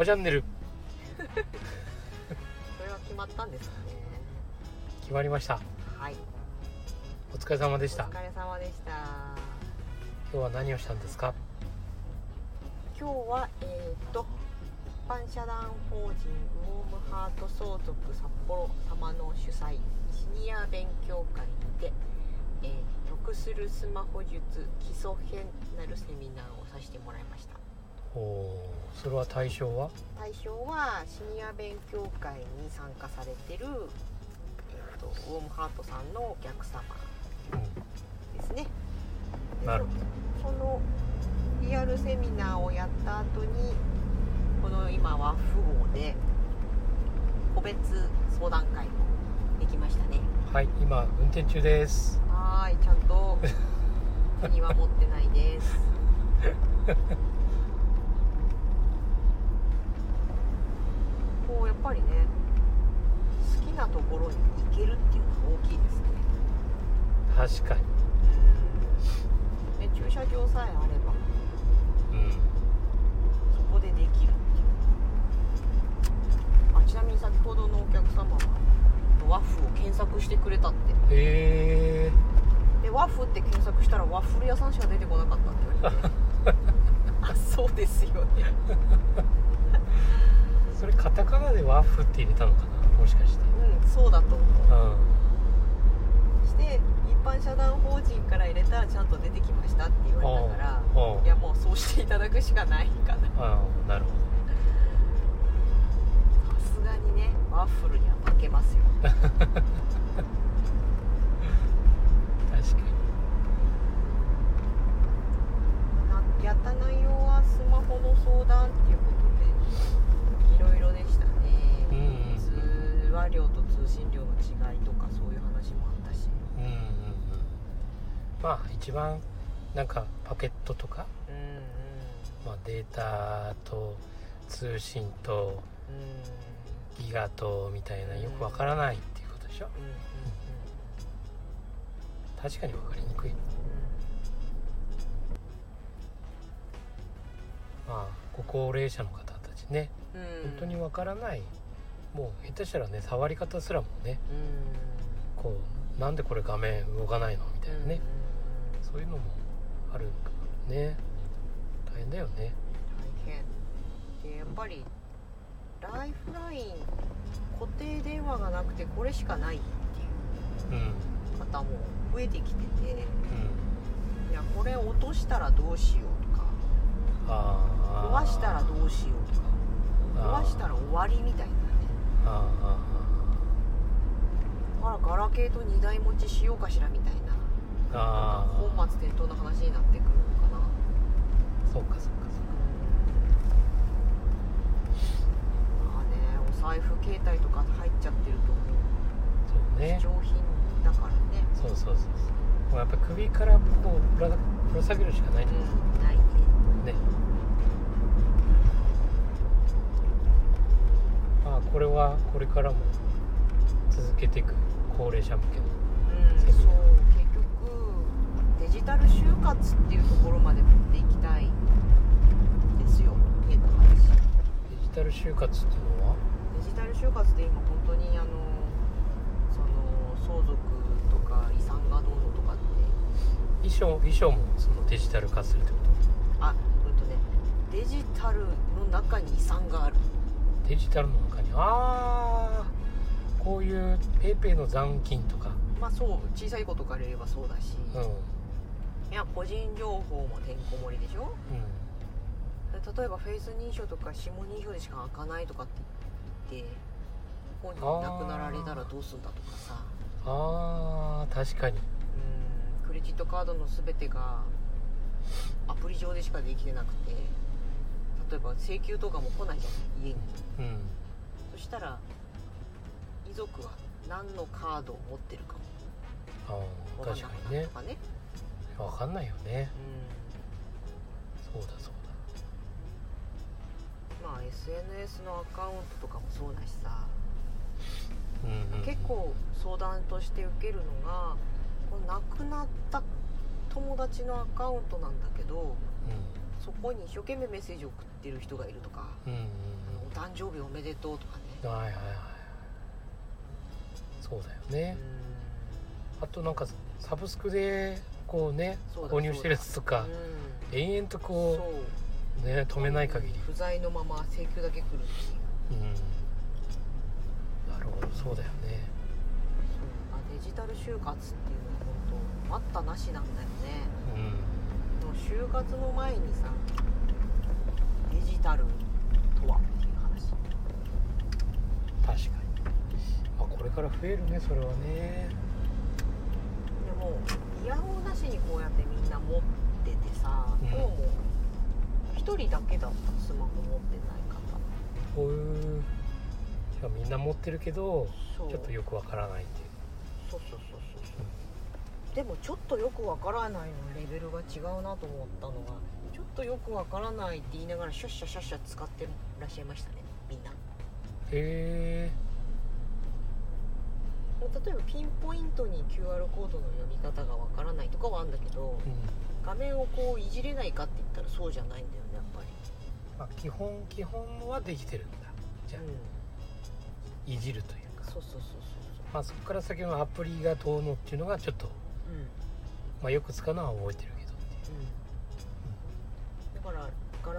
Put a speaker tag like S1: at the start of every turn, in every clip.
S1: バチャンネル。
S2: それは決まったんですかね。
S1: 決まりました。
S2: はい。
S1: お疲れ様でした。
S2: お疲れ様でした。
S1: 今日は何をしたんですか？
S2: 今日はえっ、と一般社団法人ウォームハート相続札幌様の主催シニア勉強会にて、えー得するスマホ術基礎編なるセミナーをさせてもらいました
S1: それは対象は？
S2: 対象はシニア勉強会に参加されてる、えー、とウォームハートさんのお客様
S1: う
S2: ですね。
S1: ん。なるほ
S2: そのリアルセミナーをやった後にこの今は富豪で個別相談会もできましたね。
S1: どはい今運転中です。
S2: はーいちゃんと手には持ってないです こうやっぱりね好きなところに行けるっていうのが大きいですね。
S1: 確かに。
S2: ね駐車場さえあれば。
S1: うん。
S2: そこでできるっていう。あちなみに先ほどのお客様はワッフを検索してくれたって。
S1: へえ
S2: でワッフって検索したらワッフル屋さんしか出てこなかったって言われて。あそうですよね
S1: それカタカナでワッフって入れたのかな？もしかして。
S2: うんそうだと思う。
S1: うん。
S2: して一般社団法人から入れたらちゃんと出てきましたって言われたからいやもうそうしていただくしかないかな
S1: ああなるほ
S2: さすがにねワッフルには負けますよ。
S1: ど確かに。
S2: なやった内容はスマホの相談っていうことでいろいろでしたね、
S1: うんうん
S2: 通話料と通信料の違いとかそういう話もあったし。
S1: うんうんうん。まあ一番なんかパケットとか、
S2: うんうん。
S1: まあ、データと通信と
S2: うん。
S1: ギガとみたいなよくわからないっていうことでしょ。
S2: うんうん
S1: 確かにわかりにくい。まあご高齢者の方たちね。
S2: うんうん。
S1: 本当にわからないもう下手したらね触り方すらもね
S2: うん。
S1: こうなんでこれ画面動かないのみたいなね、
S2: うん
S1: そういうのもあるからね。大変だよね。
S2: 大変。でやっぱりライフライン固定電話がなくてこれしかないっていう
S1: うん
S2: 方も増えてきてて
S1: うん。
S2: いやこれ落としたらどうしようとか壊したらどうしようとか壊したら終わりみたいな。ね
S1: ああ
S2: あらガラケーと2台持ちしようかしらみたいな。
S1: ああ
S2: 本末転倒な話になってくるのかな。
S1: そうかそうかそう
S2: まあねお財布携帯とか入っちゃってるとも
S1: かそうね。
S2: う貴重品だからね。
S1: そうそうそうそう。もうやっぱ首からこうぶらぶら下げるしかないんだよ
S2: うんないね。
S1: ねあこれはこれからも続けていく高齢者向けの。
S2: うん、そう結局デジタル就活っていうところまで持っていきたいですよ。変な話
S1: デジタル就活っていうのは？
S2: デジタル就活って今本当にあのその相続とか遺産がどうのとかって。
S1: 衣装衣装もそのデジタル化するってこ
S2: あうんとねデジタルの中に遺産がある。
S1: とデジタルの中にああこういう PayPay の残金とか。
S2: まあそう小さい子とか入れればそうだし、
S1: うん。
S2: いや個人情報もてんこ盛りでしょ？
S1: うん。
S2: 例えばフェイス認証とか指紋認証でしか開かないとかって言って本人亡くなられたらどうすんだとかさ。
S1: あー確かに。
S2: うんクレジットカードの全てがアプリ上でしかできてなくて例えば請求とかも来ないじゃない家に。
S1: うん。
S2: そしたら遺族は何のカードを持ってるかも。分かんなく
S1: 確かにね。
S2: なるとかね。
S1: わかんないよね。
S2: うん。
S1: そうだそう
S2: まあ SNS のアカウントとかもそうだしさ、
S1: だうんうん。
S2: 結構相談として受けるのがこの亡くなった友達のアカウントなんだけど
S1: う
S2: そこに一生懸命メッセージを送ってる人がいるとか
S1: うんうん
S2: お誕生日おめでとうとかね。
S1: うんはいはいはい。そうだよね。あとなんかサブスクでこうね購入してるやつとか
S2: うん
S1: 延々と
S2: そ
S1: こ
S2: う
S1: う。ね止めない限り。
S2: 不在のまま請求だけ来るっていう。
S1: うん。なるほどそうだよね。
S2: そデジタル就活っていうのは本当待ったなしなんだよね。
S1: うん。
S2: でも就活の前にさデジタルとは？っていう話。
S1: 確かに、まあ、これから増えるねそれはね。
S2: でもイヤホンなしにこうやってみんな持っててさ、
S1: うん。
S2: 今日も一人だけだったスマホ持ってない方。
S1: こういうじゃあみんな持ってるけどちょっとよくわからないっていう。
S2: そうそうそうそう。そうでもちょっとよくわからないのレベルが違うなと思ったのがとよくわからないって言いながらシャッシャシャッシャ使ってらっしゃいましたね。みんな。
S1: へえ
S2: 例えばピンポイントに QR コードの読み方がわからないとかはあるんだけど
S1: うん。
S2: 画面をこういじれないかって言ったらそうじゃないんだよねやっぱり。
S1: まあ、基本基本はできてるんだ。じゃあ、
S2: うん。
S1: いじるというか。
S2: そうそうそうそう
S1: まあそこから先のアプリがどうのっていうのがちょっと、
S2: そううん。
S1: まあ、よく使うのは覚えてるけど
S2: うんだから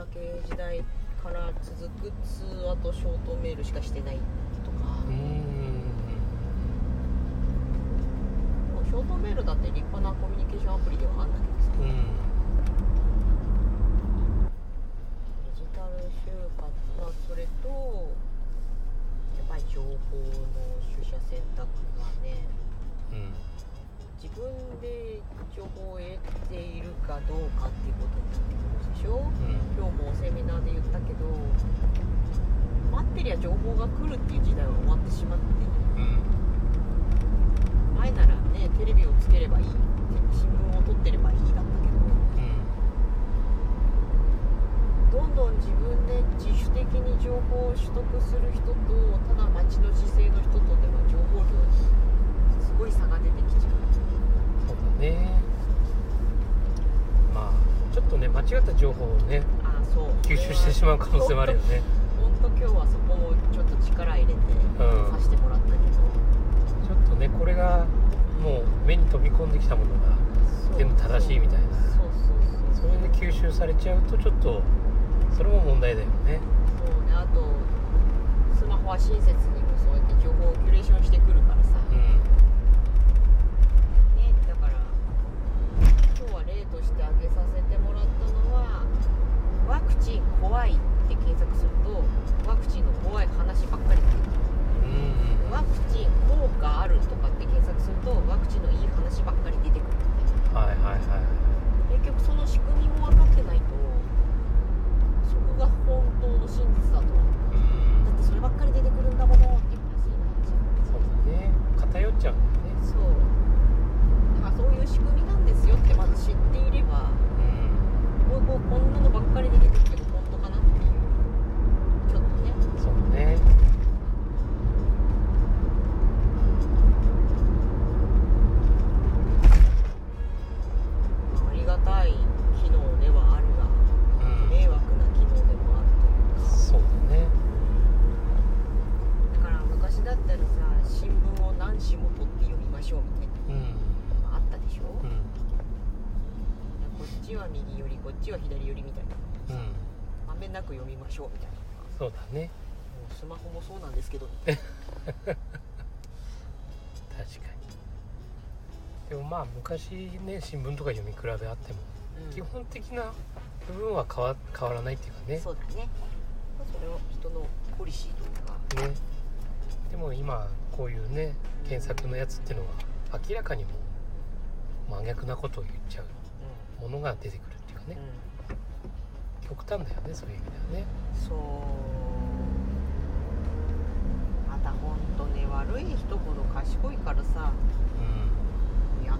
S2: ガラケー時代から続く通話とショートメールしかしてないとか、もショートメールだって立派なコミュニケーションアプリではあるんだけどさ、
S1: うん。
S2: デジタル就活はそれとやっぱり情報の取捨選択がね。
S1: うん。
S2: 自分で情報を得ているかどうかっていうことになってくるでしょ？
S1: うん。
S2: 今日もセミナーで言ったけど待ってりゃ情報が来るっていう時代は終わってしまって
S1: うん。
S2: 前ならねテレビをつければいい新聞を取ってればいいだったけ
S1: うん
S2: ど。どんどん自分で自主的に情報を取得する人とただ町の姿勢の人とでは情報量にすごい差が出てきちゃう
S1: ね。まあちょっとね間違った情報をね
S2: あそう
S1: 吸収してしまう可能性もあるよね。
S2: 本当今日はそこもちょっと力入れて
S1: うん。
S2: させてもらったけど、
S1: ちょっとねこれがもう目に飛び込んできたものが全部正しいみたいな。
S2: そうそうそう。
S1: それで吸収されちゃうとちょっとそれも問題だよね。
S2: そうねあとスマホは親切にもそうやって情報をキュレーションしてくるからさ、
S1: うん
S2: ねだから今日は例として挙げさせてもらったのはワクチン怖いって検索するとワクチンの怖い話ばっかり出てくる
S1: うん
S2: ワクチン効果あるとかって検索するとワクチンのいい話ばっかり出てくる
S1: はいはいはい
S2: 結局その仕組みも分かってないとそこが本当の真実だと
S1: うん
S2: だってそればっかり出てくるんだものっていう話になっちゃう
S1: そうだね偏っちゃうんだよね
S2: そうだからそういう仕組みなんですよってまず知っていれば
S1: うん
S2: こうこうこんなのばっかりで出てくるけど本当かなっていうちょっとね
S1: そうだね
S2: ありがたい機能ではあるが
S1: うん
S2: 迷惑な機能でもあるというか
S1: そうだね
S2: だから昔だったらさ新聞を何紙も取って読みましょうみたいな
S1: うん
S2: のがあったでしょ、
S1: うん
S2: こっちは右寄りこっちは左寄りみたいな
S1: うん
S2: まんべんなく読みましょうみたいな
S1: そうだね。
S2: もうスマホもそうなんですけど。
S1: 確かに。でもまあ昔ね新聞とか読み比べあっても、
S2: うん。
S1: 基本的な部分は変わ変わらないっていうかね。
S2: そうだね。それを人のポリシーというか。
S1: ね。でも今こういうね検索のやつっていうのは明らかにもう真逆なことを言っちゃうものが出てくるっていうかね。
S2: うん、うん。
S1: 極端だよねそういう意味ではね。
S2: そうまたほんとね悪い人ほど賢いからさ
S1: う
S2: いや巧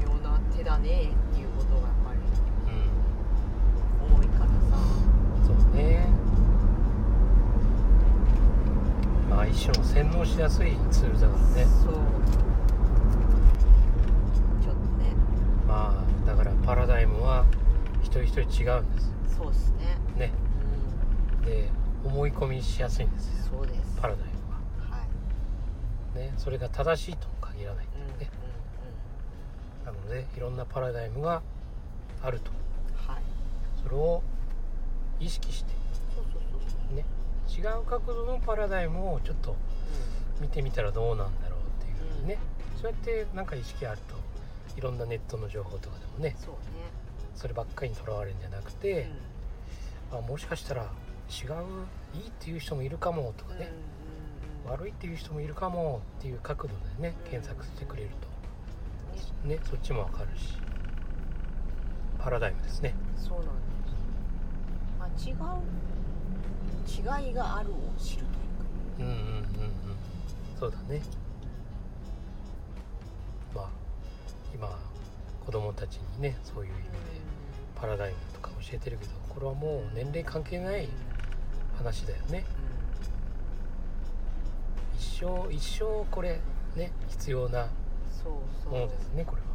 S2: 妙な手だねっていうことがやっぱり
S1: ん
S2: 多いからさ。
S1: うん。そうね。まあ一種の洗脳しやすいツールだからね。
S2: そう。ちょっとね。
S1: まあだからパラダイムは一人一人違うんです。
S2: そうですね。
S1: ね。
S2: う
S1: で思い込みしやすいんですよ。
S2: んそうです。
S1: パラダイムねそれが正しいとも限らない
S2: うんうんうん
S1: ね。なのでいろんなパラダイムがあると。
S2: はい。
S1: それを意識してね違う角度のパラダイムをちょっと見てみたらどうなんだろうっていうふうにね、そうやってなんか意識あるといろんなネットの情報とかでもね
S2: そう
S1: そればっかりにとらわれるんじゃなくて
S2: ね、
S1: あもしかしたら違ういいっていう人もいるかもとかね、
S2: うんうんうんうん
S1: 悪いっていう人もいるかもっていう角度でね
S2: うん
S1: 検索してくれる
S2: ね
S1: と。ねそっちもわかるし。パラダイムですね。
S2: そうなんです、まあ、違う違いがあるを知るというか。
S1: うんうんうんうん。そうだね。まあ今子供たちにねそういう意味でパラダイムとか教えてるけどこれはもう年齢関係ない話だよね。一生一生これね必要なものですねこれは。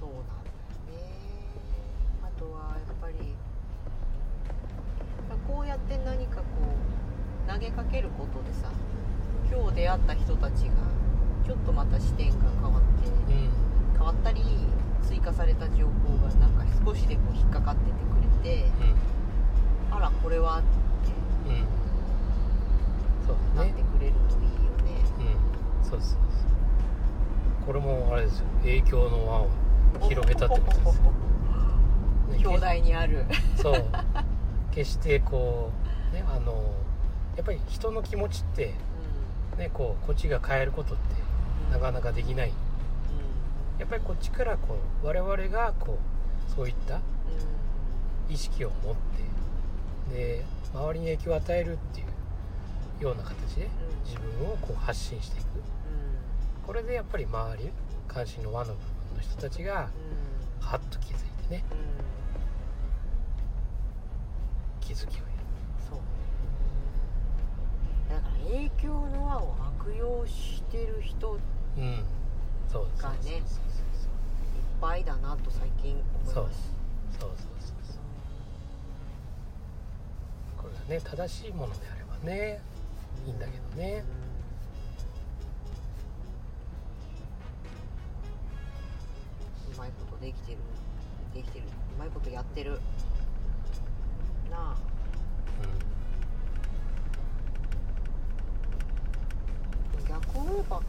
S2: そうなんだよね。あとはやっぱりこうやって何かこう投げかけることでさ今日出会った人たちがちょっとまた視点が変わって
S1: うん。
S2: 変わったり追加された情報がなんか少しでも引っかかっててくれてあらこれはって。
S1: うん
S2: なってくれるといいよね。
S1: うん。そうそうそうこれもあれですよ。影響の輪を広げたってことです
S2: 兄弟にある。
S1: そう。決してこうねあのやっぱり人の気持ちってねこうこっちが変えることってなかなかできない。やっぱりこっちからこう我々がこうそういった意識を持ってで周りに影響を与えるっていうような形で自分をこう発信していく。これでやっぱり周り関心の輪の部分の人たちがハッと気づいてね気づきを
S2: そう。だから影響の輪を悪用してる人いっ
S1: うん。そうです。
S2: がね
S1: そうそう
S2: ぱいだなと最近思います。
S1: そうそうそうそうそうこれがね正しいものであればねいいんだけどね。
S2: うんうまいことできてる。できてる。うまいことやってる。なあ。逆を言えば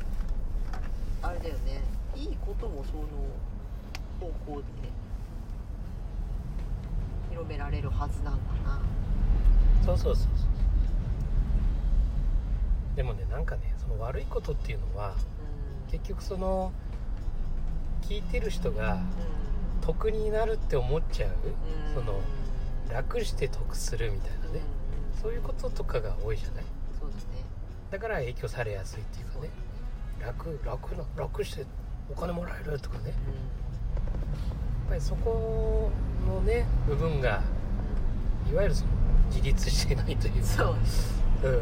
S2: あれだよね。いいこともその方向で広められるはずなんだな。
S1: そうそうそうそうでもねなんかねその悪いことっていうのは
S2: うん。
S1: 結局その聞いてる人が
S2: うん。
S1: 得になるって思っちゃう
S2: うん。
S1: その楽して得するみたいなね
S2: うん。
S1: そういうこととかが多いじゃない？
S2: そうだね。
S1: だから影響されやすいっていうかね楽楽な楽してお金もらえるとかね。やっぱりそこのね部分がいわゆるその自立してないというか。
S2: そう
S1: うん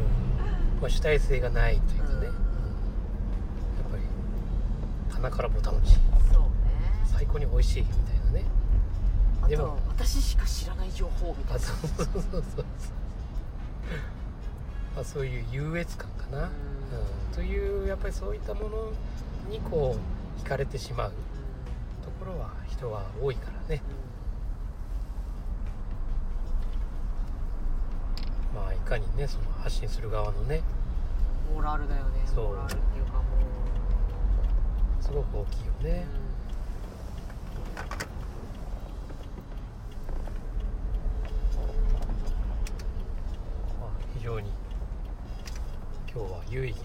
S1: まあ、主体性がないというかね、
S2: うん。
S1: うんやっぱり鼻からぼたもち
S2: そうね。
S1: 最高に美味しいみたいなね。
S2: あ
S1: でも
S2: と私しか知らない情報みたいな。
S1: あそうそうそうそう。そうまあ、そういう優越感かな、うん。というやっぱりそういったものにこう惹かれてしまう。ところは人は多いからねまあいかにねその発信する側のね
S2: うんモラルだよね。
S1: そう。
S2: モラルっていうかも
S1: すごく大きいよ
S2: う、
S1: ね、まあ、非常に今日は有意義な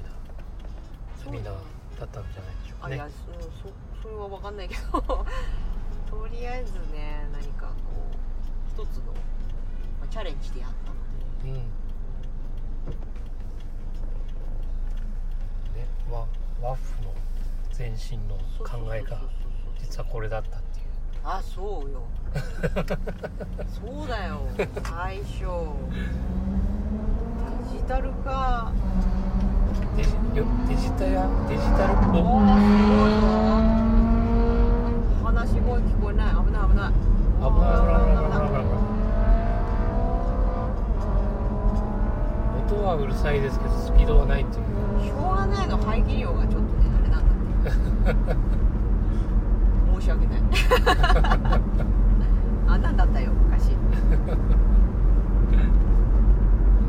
S1: セミナーだったんじゃないでしょうかね。
S2: あいや、うん、そそれは分かんないけど。とりあえずね何かこう一つの、まあチャレンジであったので
S1: うん。ねワワッフの前身の考えが実はこれだったっていう。
S2: あそうよ。そうだよ。最初デジタル化。
S1: デジよデジタやデジタル
S2: おーすごい
S1: お
S2: よ話し声聞こえないない
S1: 危ない危ない危ない危ない危ない音はうるさいですけどスピードはないっていう。
S2: しょうがないの排気量がちょっとねあれなんだ申し訳ない。あんなんだったよ昔。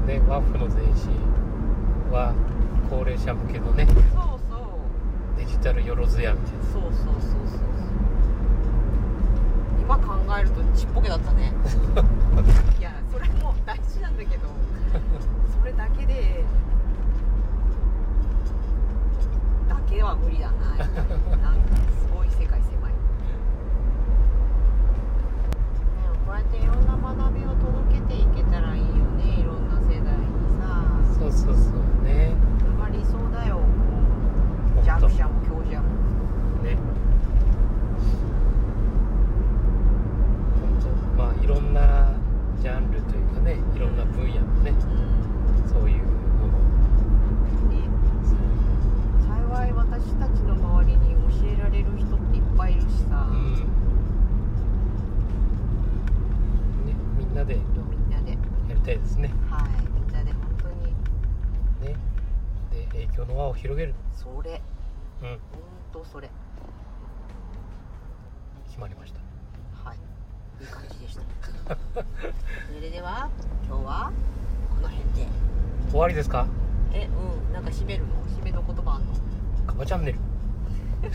S1: ねワッフの前身は高齢者向けのね
S2: そうそう。
S1: デジタルよろずやみたい
S2: そうそうそうそう。今考えるとちっぽけだったね 大事なんだけどそれだけでだけは無理だなな。んかすごい世界狭い、ね、こうやっていろんな学びを届けていけたらいいよねいろんな世代にさ。
S1: なそうそうそうね
S2: それが理想だよ
S1: ほんと
S2: 弱者も強者も
S1: ね本当まあいろんなジャンルというかねいろんな分野のね
S2: うん。
S1: そういうもの
S2: ね幸い私たちの周りに教えられる人っていっぱいいるしさ、
S1: うん。ねみんなで。や
S2: みんなで。
S1: りたいですね。
S2: はいみんなで本当に。
S1: ね。で影響の輪を広げる。
S2: それ
S1: うん。
S2: 本当それ。
S1: 決まりました。
S2: はいいい感じでした。それでは今日はこの辺で。
S1: 終わりですか？
S2: えうん。なんか締めるの？締めの言葉あんの？
S1: カバチャンネル。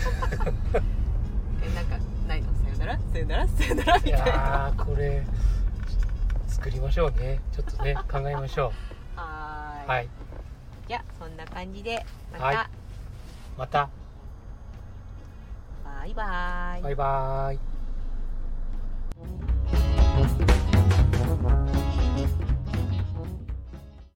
S2: えなんかないの？さよなら？さよなら？さよなら？
S1: い
S2: みたいな。
S1: やーこれ作りましょうね。ちょっとね 考えましょ
S2: はーい。
S1: うはい。
S2: じゃあそんな感じでまた、
S1: はい。また。
S2: バイバーイ。
S1: バイバーイ